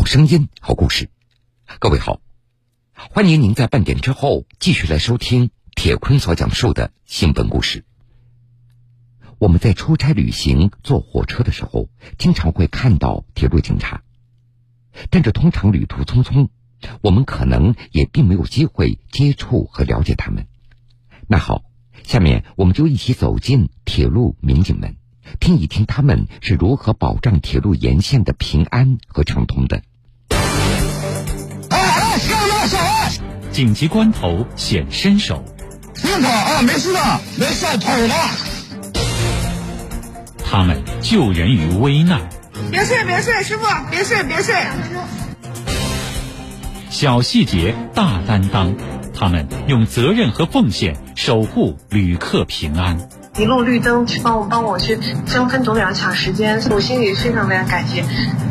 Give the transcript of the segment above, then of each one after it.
好声音，好故事。各位好，欢迎您在半点之后继续来收听铁坤所讲述的新闻故事。我们在出差旅行坐火车的时候，经常会看到铁路警察，但这通常旅途匆匆，我们可能也并没有机会接触和了解他们。那好，下面我们就一起走进铁路民警们。听一听他们是如何保障铁路沿线的平安和畅通的。紧急关头显身手。别跑啊，没事的，没事，跑了。他们救人于危难。别睡，别睡，师傅，别睡，别睡。小细节大担当，他们用责任和奉献守护旅客平安。一路绿灯去帮我帮我去争分夺秒抢时间，我心里非常非常感谢，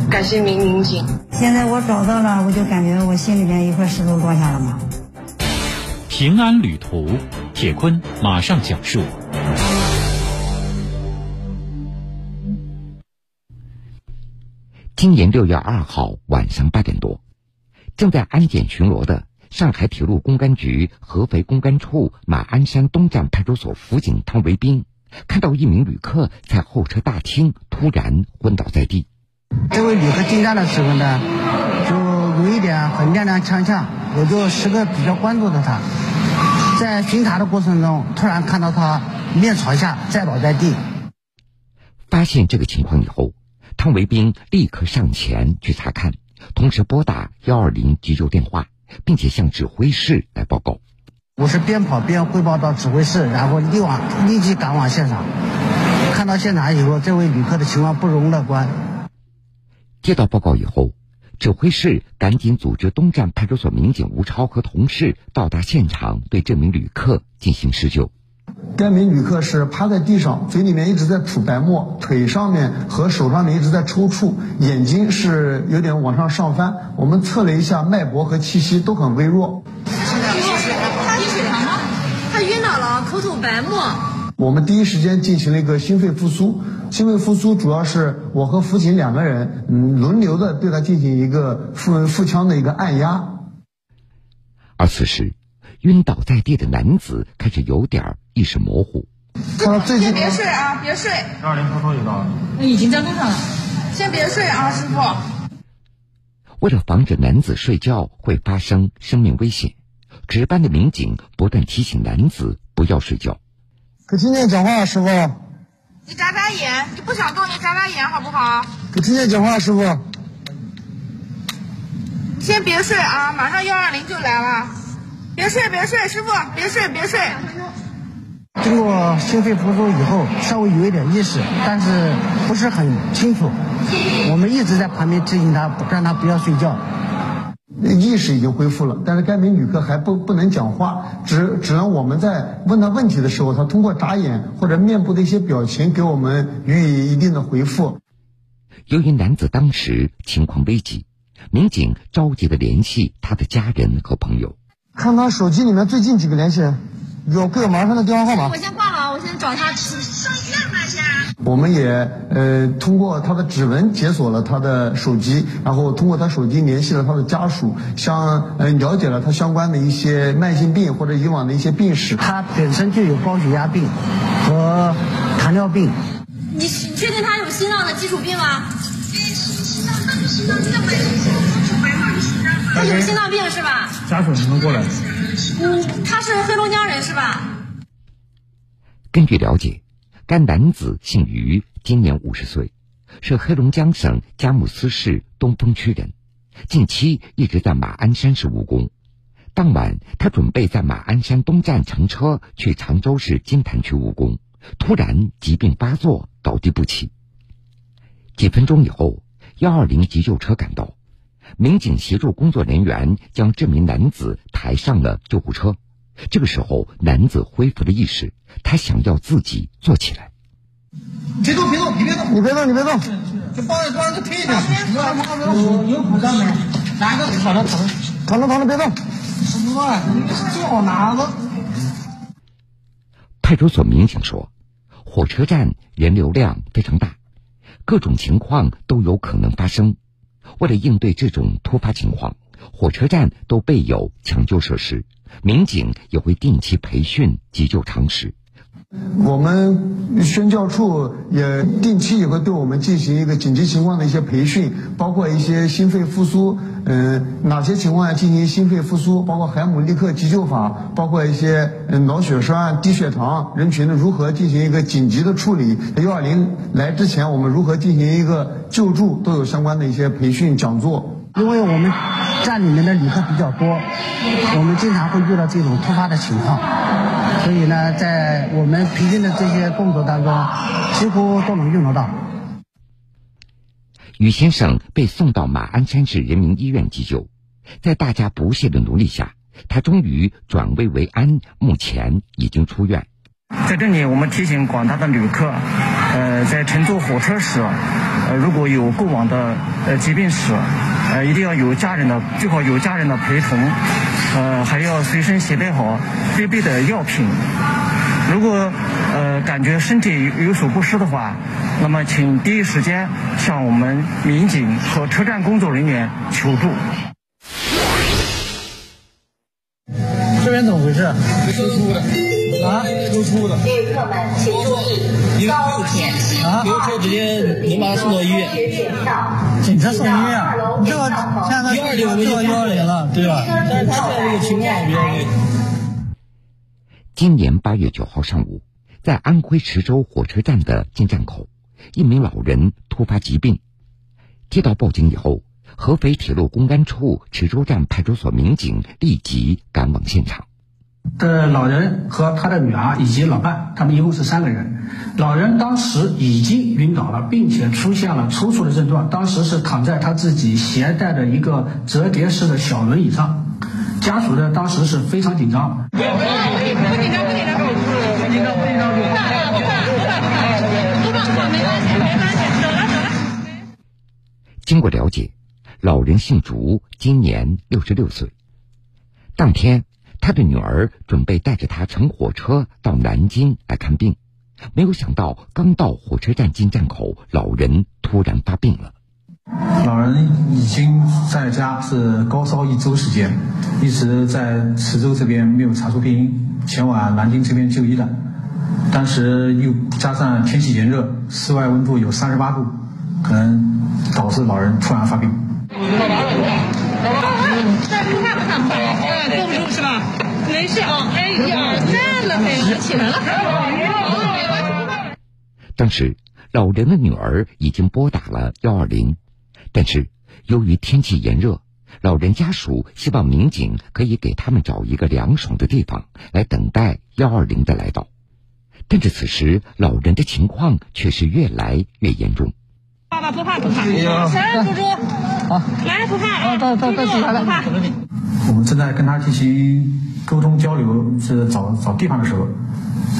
感谢民民警。现在我找到了，我就感觉我心里面一块石头落下了嘛。平安旅途，铁坤马上讲述。今年六月二号晚上八点多，正在安检巡逻的。上海铁路公安局合肥公安处马鞍山东站派出所辅警汤维兵看到一名旅客在候车大厅突然昏倒在地。这位旅客进站的时候呢，就有一点很踉踉跄跄，我就时刻比较关注着他。在巡查的过程中，突然看到他面朝下栽倒在地。发现这个情况以后，汤维兵立刻上前去查看，同时拨打幺二零急救电话。并且向指挥室来报告。我是边跑边汇报到指挥室，然后立往立即赶往现场。看到现场以后，这位旅客的情况不容乐观。接到报告以后，指挥室赶紧组织东站派出所民警吴超和同事到达现场，对这名旅客进行施救。该名旅客是趴在地上，嘴里面一直在吐白沫，腿上面和手上面一直在抽搐，眼睛是有点往上上翻。我们测了一下脉搏和气息都很微弱。他低血糖吗？他晕倒了，口吐白沫。我们第一时间进行了一个心肺复苏，心肺复苏主要是我和辅警两个人，嗯，轮流的对他进行一个腹腹腔的一个按压。而此时。晕倒在地的男子开始有点意识模糊。先别睡啊，别睡。幺二零偷偷就到了，那已经在路上了。先别睡啊，师傅。为了防止男子睡觉会发生生命危险，值班的民警不断提醒男子不要睡觉。可听见讲话，师傅。你眨眨眼，你不想动，你眨眨眼好不好？可听见讲话，师傅。先别睡啊，马上幺二零就来了。别睡，别睡，师傅，别睡，别睡。经过心肺复苏以后，稍微有一点意识，但是不是很清楚。我们一直在旁边提醒他，让他不要睡觉。意识已经恢复了，但是该名旅客还不不能讲话，只只能我们在问他问题的时候，他通过眨眼或者面部的一些表情给我们予以一定的回复。由于男子当时情况危急，民警着急的联系他的家人和朋友。看他手机里面最近几个联系人，有个麻烦的电话号码。我先挂了，我先找他吃。上医院吧先。我们也呃通过他的指纹解锁了他的手机，然后通过他手机联系了他的家属，相呃了解了他相关的一些慢性病或者以往的一些病史。他本身就有高血压病和糖尿病。你确定他有心脏的基础病吗？心脏，那就心脏病呗。他有心脏病是吧？家属能过来。嗯，他是黑龙江人是吧？根据了解，该男子姓于，今年五十岁，是黑龙江省佳木斯市东风区人，近期一直在马鞍山市务工。当晚，他准备在马鞍山东站乘车去常州市金坛区务工，突然疾病发作，倒地不起。几分钟以后，幺二零急救车赶到。民警协助工作人员将这名男子抬上了救护车。这个时候，男子恢复了意识，他想要自己坐起来。别动，别动，你别动，你别动，你别动，就放在桌上，就推一下。有有口罩没？拿个躺着躺着躺着躺着别动。师傅啊，你坐好拿着。派出所民警说，火车站人流量非常大，各种情况都有可能发生。为了应对这种突发情况，火车站都备有抢救设施，民警也会定期培训急救常识。我们宣教处也定期也会对我们进行一个紧急情况的一些培训，包括一些心肺复苏，嗯，哪些情况下进行心肺复苏，包括海姆立克急救法，包括一些脑血栓、低血糖人群的如何进行一个紧急的处理，幺二零来之前我们如何进行一个救助，都有相关的一些培训讲座。因为我们站里面的旅客比较多，我们经常会遇到这种突发的情况，所以呢，在我们培训的这些工作当中，几乎都能用得到。于先生被送到马鞍山市人民医院急救，在大家不懈的努力下，他终于转危为安，目前已经出院。在这里，我们提醒广大的旅客，呃，在乘坐火车时，呃，如果有过往的呃疾病史，呃，一定要有家人的，最好有家人的陪同，呃，还要随身携带好必备的药品。如果呃感觉身体有有所不适的话，那么请第一时间向我们民警和车站工作人员求助。这边怎么回事？抽出的啊，抽出的。旅客们请注意，高铁啊，有车直接能把他送到医院。警察送医院啊？这个现在幺二零幺二零了，对吧？但是他现在这个情况比较危。今年八月九号上午，在安徽池州火车站的进站口，一名老人突发疾病。接到报警以后，合肥铁路公安处池州站派出所民警立即赶往现场。的老人和他的女儿以及老伴，他们一共是三个人。老人当时已经晕倒了，并且出现了抽搐的症状，当时是躺在他自己携带的一个折叠式的小轮椅上。家属呢，当时是非常紧张。不紧张，不紧张，不紧张，不紧张，不，怕，不怕，不怕，不怕，没关系，没关系，走了，走了。经过了解，老人姓竹，今年六十六岁。当天，他的女儿准备带着他乘火车到南京来看病，没有想到刚到火车站进站口，老人突然发病了。老人已经在家是高烧一周时间，一直在池州这边没有查出病因，前往南京这边就医的。当时又加上天气炎热，室外温度有三十八度，可能导致老人突然发病。没事啊，哎呀，站了没？起来了。当时，老人的女儿已经拨打了幺二零，但是由于天气炎热，老人家属希望民警可以给他们找一个凉爽的地方来等待幺二零的来到。但是此时，老人的情况却是越来越严重。不怕不怕，来，猪猪，好，来不怕，啊，到到到起来了，怕。我们正在跟他进行沟通交流，是找找地方的时候，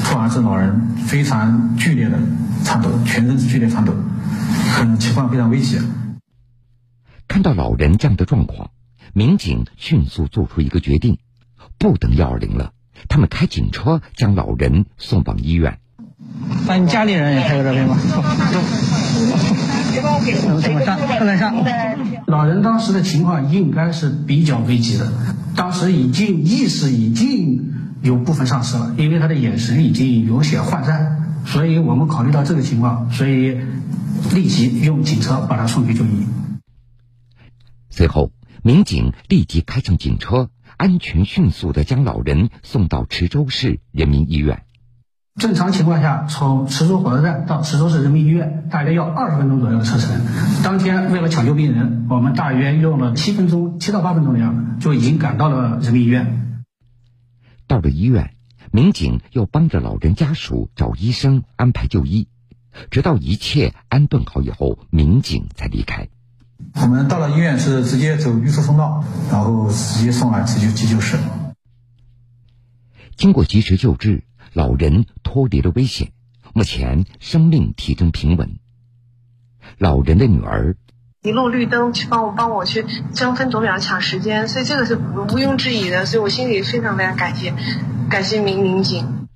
突然是老人非常剧烈的颤抖，全身是剧烈颤抖，很，情况非常危急。看到老人这样的状况，民警迅速做出一个决定，不等幺二零了，他们开警车将老人送往医院。把你家里人也拍个照片吧。怎么怎么上？老人当时的情况应该是比较危急的，当时已经意识已经有部分丧失了，因为他的眼神已经有些涣散，所以我们考虑到这个情况，所以立即用警车把他送去就医。随后，民警立即开上警车，安全迅速的将老人送到池州市人民医院。正常情况下，从池州火车站到池州市人民医院大约要二十分钟左右的车程。当天为了抢救病人，我们大约用了七分钟，七到八分钟的样子，就已经赶到了人民医院。到了医院，民警又帮着老人家属找医生安排就医，直到一切安顿好以后，民警才离开。我们到了医院是直接走预设通道，然后直接送来急救急救室。经过及时救治。老人脱离了危险，目前生命体征平稳。老人的女儿一路绿灯去帮我帮我去争分夺秒抢时间，所以这个是毋庸置疑的，所以我心里非常非常感谢，感谢民民警。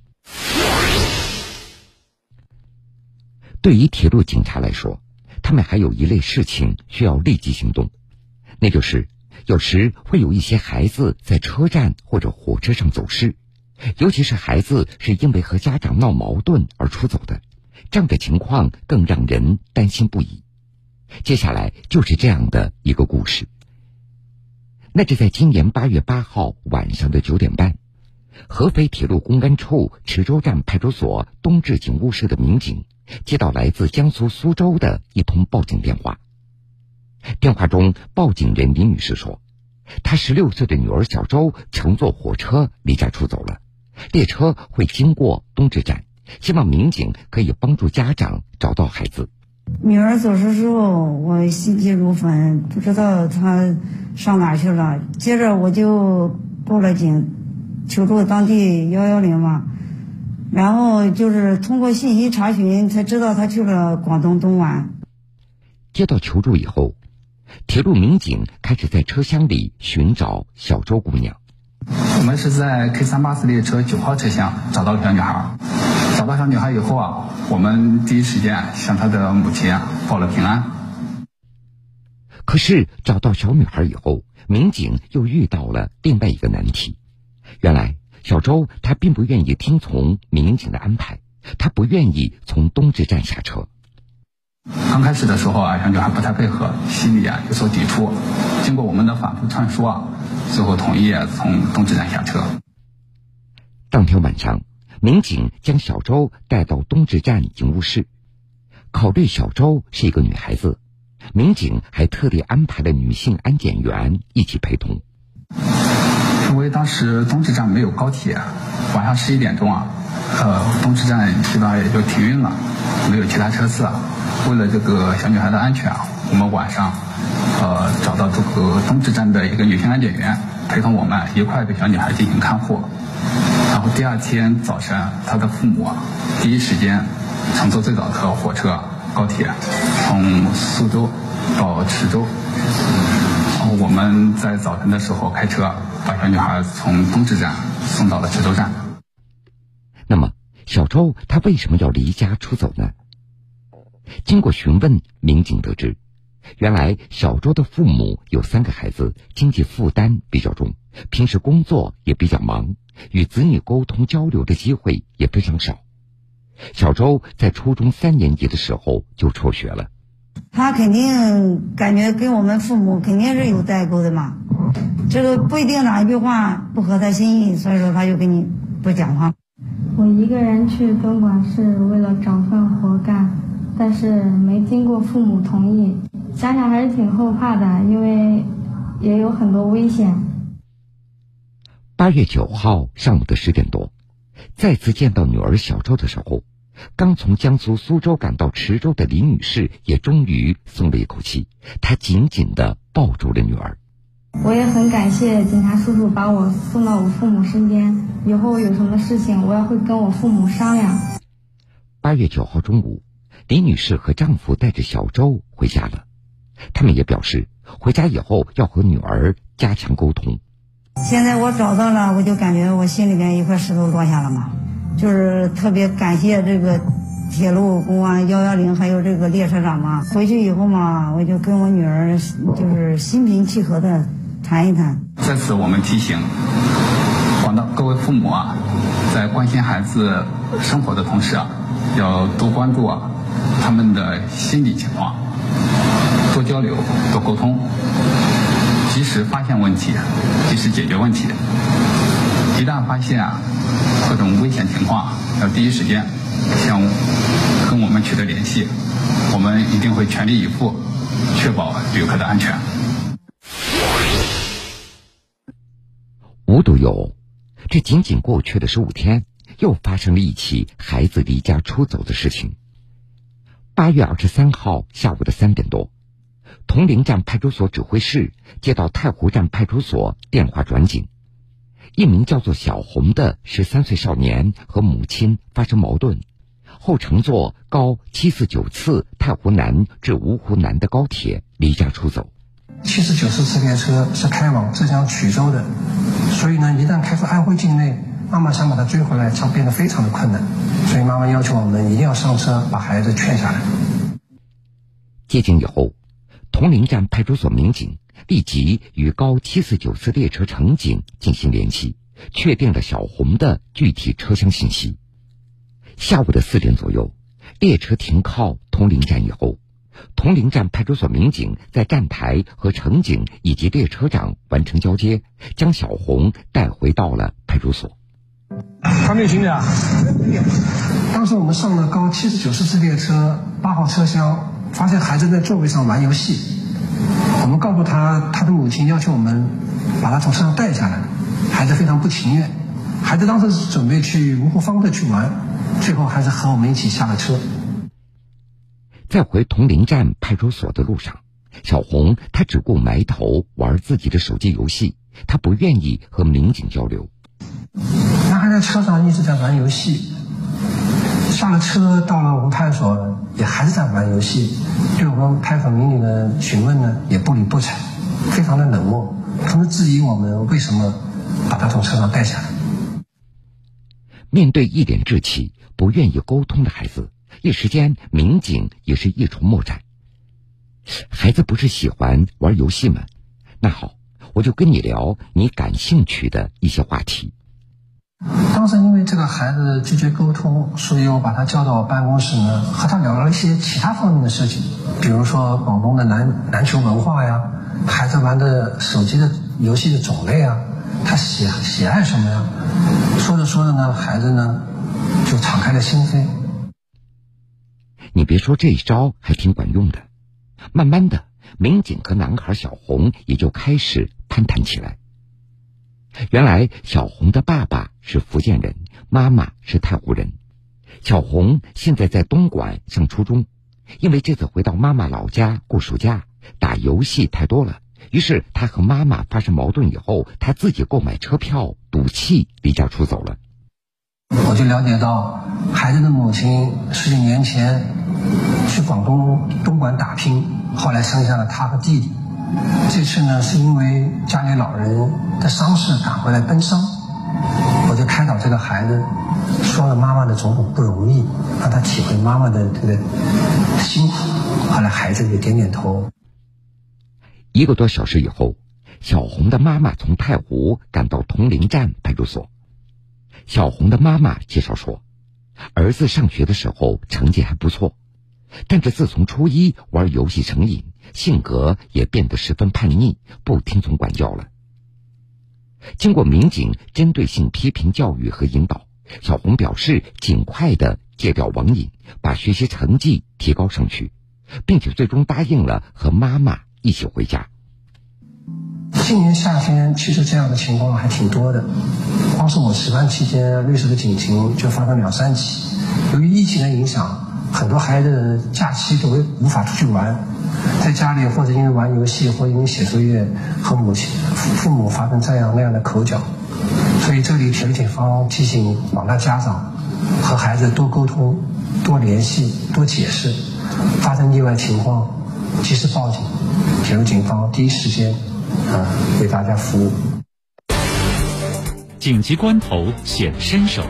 对于铁路警察来说，他们还有一类事情需要立即行动，那就是有时会有一些孩子在车站或者火车上走失，尤其是孩子是因为和家长闹矛盾而出走的，这样的情况更让人担心不已。接下来就是这样的一个故事。那是在今年八月八号晚上的九点半，合肥铁路公安处池州站派出所东至警务室的民警接到来自江苏苏州的一通报警电话。电话中，报警人李女士说，她十六岁的女儿小周乘坐火车离家出走了，列车会经过东直站，希望民警可以帮助家长找到孩子。女儿走失之后，我心急如焚，不知道她上哪去了。接着我就报了警，求助当地幺幺零嘛。然后就是通过信息查询，才知道她去了广东东莞。接到求助以后，铁路民警开始在车厢里寻找小周姑娘。我们是在 K 三八四列车九号车厢找到了小女孩。找到小女孩以后啊，我们第一时间向她的母亲报了平安。可是找到小女孩以后，民警又遇到了另外一个难题。原来小周她并不愿意听从民警的安排，她不愿意从东直站下车。刚开始的时候啊，小女还不太配合，心里啊有所抵触。经过我们的反复劝说啊，最后同意从东直站下车。当天晚上。民警将小周带到东直站警务室，考虑小周是一个女孩子，民警还特地安排了女性安检员一起陪同。因为当时东直站没有高铁，晚上十一点钟啊，呃，东直站基本上也就停运了，没有其他车次。为了这个小女孩的安全啊，我们晚上呃找到这个东直站的一个女性安检员陪同我们一块给小女孩进行看护。然后第二天早晨，她的父母，第一时间乘坐最早的火车、高铁，从苏州到池州。然后我们在早晨的时候开车，把小女孩从东直站送到了池州站。那么，小周他为什么要离家出走呢？经过询问，民警得知，原来小周的父母有三个孩子，经济负担比较重，平时工作也比较忙。与子女沟通交流的机会也非常少。小周在初中三年级的时候就辍学了。他肯定感觉跟我们父母肯定是有代沟的嘛，这个不一定哪一句话不合他心意，所以说他就跟你不讲话。我一个人去东莞是为了找份活干，但是没经过父母同意，想想还是挺后怕的，因为也有很多危险。八月九号上午的十点多，再次见到女儿小周的时候，刚从江苏苏州赶到池州的李女士也终于松了一口气。她紧紧的抱住了女儿。我也很感谢警察叔叔把我送到我父母身边。以后有什么事情，我也会跟我父母商量。八月九号中午，李女士和丈夫带着小周回家了。他们也表示，回家以后要和女儿加强沟通。现在我找到了，我就感觉我心里面一块石头落下了嘛，就是特别感谢这个铁路公安幺幺零，还有这个列车长嘛。回去以后嘛，我就跟我女儿就是心平气和的谈一谈。在此，我们提醒广大各位父母啊，在关心孩子生活的同时啊，要多关注啊他们的心理情况，多交流，多沟通。及时发现问题，及时解决问题。一旦发现啊各种危险情况，要第一时间向跟我们取得联系，我们一定会全力以赴，确保旅客的安全。无独有，这仅仅过去的十五天，又发生了一起孩子离家出走的事情。八月二十三号下午的三点多。铜陵站派出所指挥室接到太湖站派出所电话转警，一名叫做小红的十三岁少年和母亲发生矛盾，后乘坐高七四九次太湖南至芜湖南的高铁离家出走。七四九次次列车是开往浙江衢州的，所以呢，一旦开出安徽境内，妈妈想把他追回来将变得非常的困难，所以妈妈要求我们一定要上车把孩子劝下来。接警以后，铜陵站派出所民警立即与高七四九次列车乘警进行联系，确定了小红的具体车厢信息。下午的四点左右，列车停靠铜陵站以后，铜陵站派出所民警在站台和乘警以及列车长完成交接，将小红带回到了派出所。还没有行李啊？当时我们上了高七十九次列车八号车厢，发现孩子在座位上玩游戏。我们告诉他，他的母亲要求我们把他从车上带下来，孩子非常不情愿。孩子当时是准备去芜湖方特去玩，最后还是和我们一起下了车。在回铜陵站派出所的路上，小红她只顾埋头玩自己的手机游戏，她不愿意和民警交流。车上一直在玩游戏，下了车到了我们派出所，也还是在玩游戏。对我们派出所民警的询问呢，也不理不睬，非常的冷漠，同时质疑我们为什么把他从车上带下来。面对一脸稚气、不愿意沟通的孩子，一时间民警也是一筹莫展。孩子不是喜欢玩游戏吗？那好，我就跟你聊你感兴趣的一些话题。当时因为这个孩子拒绝沟通，所以我把他叫到我办公室呢，和他聊了一些其他方面的事情，比如说广东的篮篮球文化呀，孩子玩的手机的游戏的种类啊，他喜喜爱什么呀？说着说着呢，孩子呢就敞开了心扉。你别说，这一招还挺管用的。慢慢的，民警和男孩小红也就开始攀谈起来。原来小红的爸爸是福建人，妈妈是太湖人。小红现在在东莞上初中，因为这次回到妈妈老家过暑假，打游戏太多了，于是他和妈妈发生矛盾以后，他自己购买车票赌气离家出走了。我就了解到，孩子的母亲十几年前去广东东莞打拼，后来生下了他和弟弟。这次呢，是因为家里老人的伤势赶回来奔丧，我就开导这个孩子，说了妈妈的种种不容易，让他体会妈妈的这个辛苦。后来孩子也点点头。一个多小时以后，小红的妈妈从太湖赶到铜陵站派出所。小红的妈妈介绍说，儿子上学的时候成绩还不错，但是自从初一玩游戏成瘾。性格也变得十分叛逆，不听从管教了。经过民警针对性批评教育和引导，小红表示尽快的戒掉网瘾，把学习成绩提高上去，并且最终答应了和妈妈一起回家。今年夏天其实这样的情况还挺多的，光是我值班期间，律师的警情就发生两三起。由于疫情的影响，很多孩子假期都无法出去玩。在家里或者因为玩游戏或者因为写作业和母亲、父母发生这样那样的口角，所以这里铁路警方提醒广大家长和孩子多沟通、多联系、多解释，发生意外情况及时报警，铁路警方第一时间啊为大家服务。紧急关头显身手。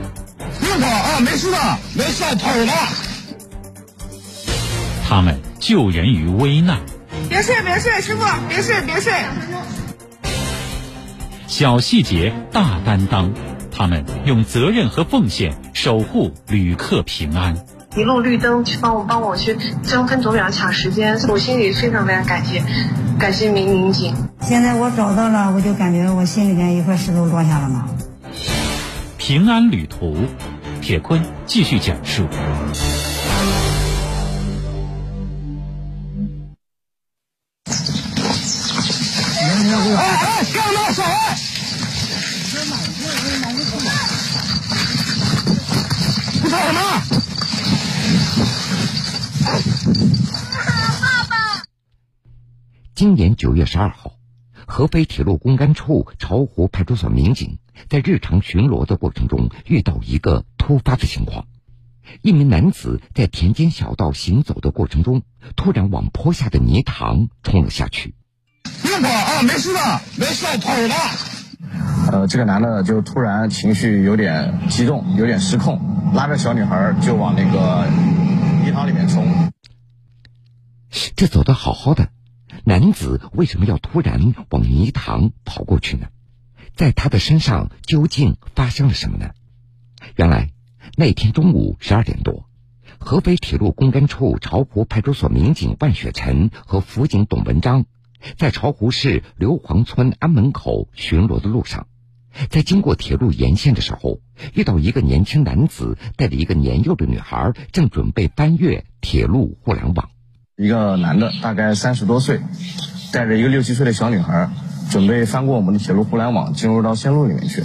不用跑啊，没事的，没事，腿了。他们。救人于危难。别睡，别睡，师傅，别睡，别睡。小细节大担当，他们用责任和奉献守护旅客平安。一路绿灯去帮我帮我去争分夺秒抢时间，我心里非常非常感谢，感谢民民警。现在我找到了，我就感觉我心里面一块石头落下了嘛。平安旅途，铁坤继续讲述。今年九月十二号，合肥铁路公安处巢湖派出所民警在日常巡逻的过程中遇到一个突发的情况：一名男子在田间小道行走的过程中，突然往坡下的泥塘冲了下去。不用跑啊，没事的，没事，跑了。呃，这个男的就突然情绪有点激动，有点失控，拉着小女孩就往那个泥塘里面冲。这走的好好的，男子为什么要突然往泥塘跑过去呢？在他的身上究竟发生了什么呢？原来那天中午十二点多，合肥铁路公安处巢湖派出所民警万雪晨和辅警董文章，在巢湖市硫磺村安门口巡逻的路上，在经过铁路沿线的时候，遇到一个年轻男子带着一个年幼的女孩，正准备翻越铁路护栏网。一个男的，大概三十多岁，带着一个六七岁的小女孩，准备翻过我们的铁路护栏网，进入到线路里面去。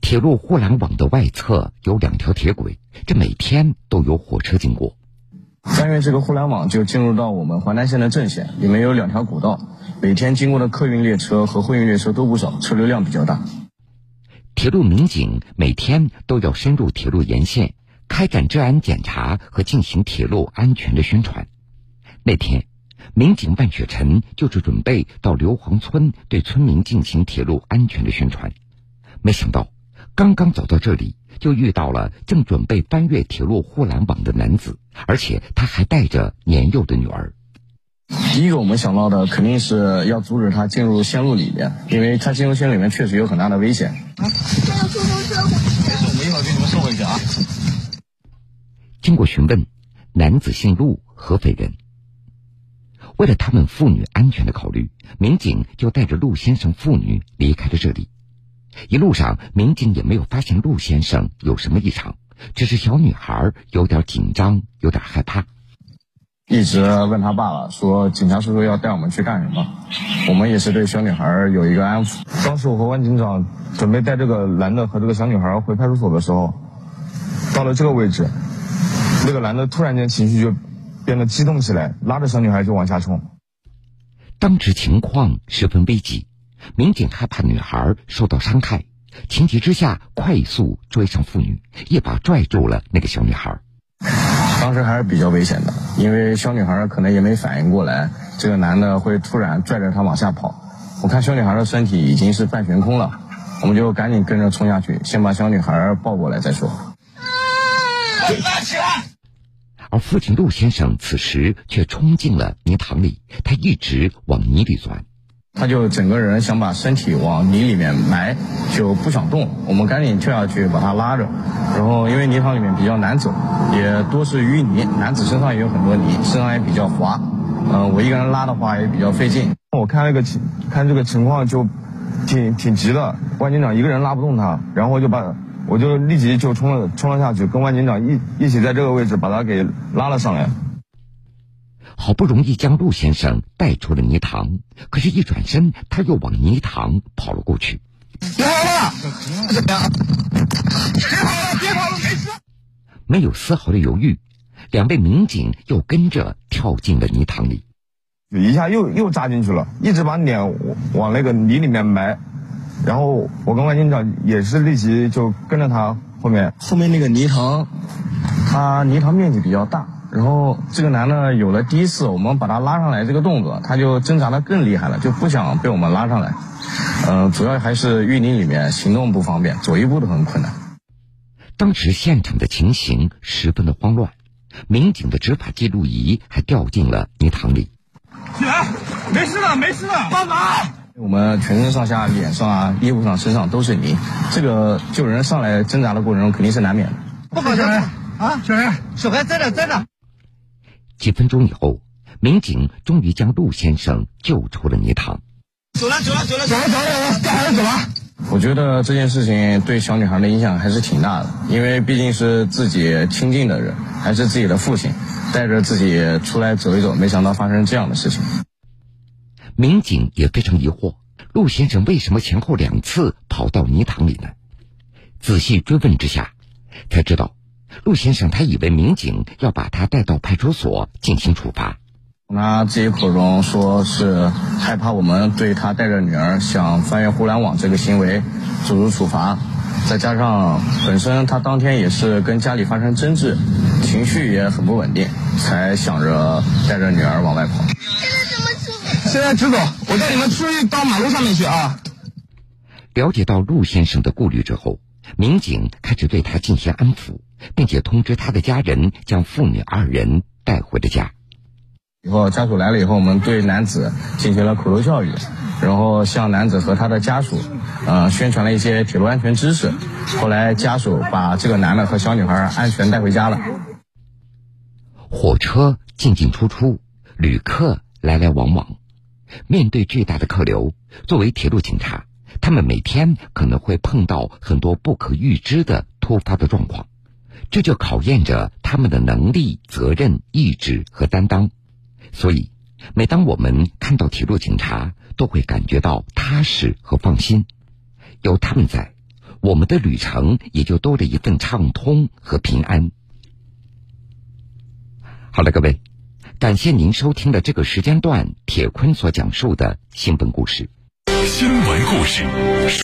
铁路护栏网的外侧有两条铁轨，这每天都有火车经过。翻越这个护栏网，就进入到我们淮南县的正线，里面有两条古道，每天经过的客运列车和货运列车都不少，车流量比较大。铁路民警每天都要深入铁路沿线，开展治安检查和进行铁路安全的宣传。那天，民警万雪晨就是准备到硫磺村对村民进行铁路安全的宣传，没想到。刚刚走到这里，就遇到了正准备翻越铁路护栏网的男子，而且他还带着年幼的女儿。第一个我们想到的肯定是要阻止他进入线路里面，因为他进入线路里面确实有很大的危险。啊，这有出租车。没事，我们一会儿给你们送回去啊。经过询问，男子姓陆，合肥人。为了他们父女安全的考虑，民警就带着陆先生父女离开了这里。一路上，民警也没有发现陆先生有什么异常，只是小女孩有点紧张，有点害怕。一直问他爸爸，说警察叔叔要带我们去干什么？我们也是对小女孩有一个安抚。当时我和万警长准备带这个男的和这个小女孩回派出所的时候，到了这个位置，那个男的突然间情绪就变得激动起来，拉着小女孩就往下冲。当时情况十分危急。民警害怕女孩受到伤害，情急之下快速追上妇女，一把拽住了那个小女孩。当时还是比较危险的，因为小女孩可能也没反应过来，这个男的会突然拽着她往下跑。我看小女孩的身体已经是半悬空了，我们就赶紧跟着冲下去，先把小女孩抱过来再说。起来！而父亲陆先生此时却冲进了泥塘里，他一直往泥里钻。他就整个人想把身体往泥里面埋，就不想动。我们赶紧跳下去把他拉着，然后因为泥塘里面比较难走，也多是淤泥，男子身上也有很多泥，身上也比较滑。嗯，我一个人拉的话也比较费劲。我看那个情，看这个情况就挺挺急的。万警长一个人拉不动他，然后就把我就立即就冲了冲了下去，跟万警长一一起在这个位置把他给拉了上来。好不容易将陆先生带出了泥塘，可是，一转身他又往泥塘跑了过去。别跑了！别跑了！别跑了！没事。没有丝毫的犹豫，两位民警又跟着跳进了泥塘里，一下又又扎进去了，一直把脸往那个泥里面埋。然后我跟万警长也是立即就跟着他后面。后面那个泥塘，它泥塘面积比较大。然后这个男的有了第一次我们把他拉上来这个动作，他就挣扎的更厉害了，就不想被我们拉上来。嗯，主要还是淤泥里面行动不方便，走一步都很困难。当时现场的情形十分的慌乱，民警的执法记录仪还掉进了泥塘里。起来，没事了，没事了，帮忙！我们全身上下、脸上啊、衣服上、身上都是泥，这个救人上来挣扎的过程中肯定是难免的。不好，小人啊，小人，小孩在这，在这。几分钟以后，民警终于将陆先生救出了泥塘。走了，走了，走了，走了，走了，带孩子走了。我觉得这件事情对小女孩的影响还是挺大的，因为毕竟是自己亲近的人，还是自己的父亲，带着自己出来走一走，没想到发生这样的事情。民警也非常疑惑，陆先生为什么前后两次跑到泥塘里呢？仔细追问之下，才知道。陆先生，他以为民警要把他带到派出所进行处罚。从他自己口中说是害怕我们对他带着女儿想翻越互联网这个行为做出处罚，再加上本身他当天也是跟家里发生争执，情绪也很不稳定，才想着带着女儿往外跑。现在怎么？现在直走，我带你们出去到马路上面去啊！了解到陆先生的顾虑之后，民警开始对他进行安抚。并且通知他的家人将父女二人带回了家。以后家属来了以后，我们对男子进行了口头教育，然后向男子和他的家属，呃，宣传了一些铁路安全知识。后来家属把这个男的和小女孩安全带回家了。火车进进出出，旅客来来往往，面对巨大的客流，作为铁路警察，他们每天可能会碰到很多不可预知的突发的状况，这就考验着他们的能力、责任、意志和担当。所以，每当我们看到铁路警察，都会感觉到踏实和放心。有他们在，我们的旅程也就多了一份畅通和平安。好了，各位，感谢您收听的这个时间段铁坤所讲述的新闻故事。新闻故事。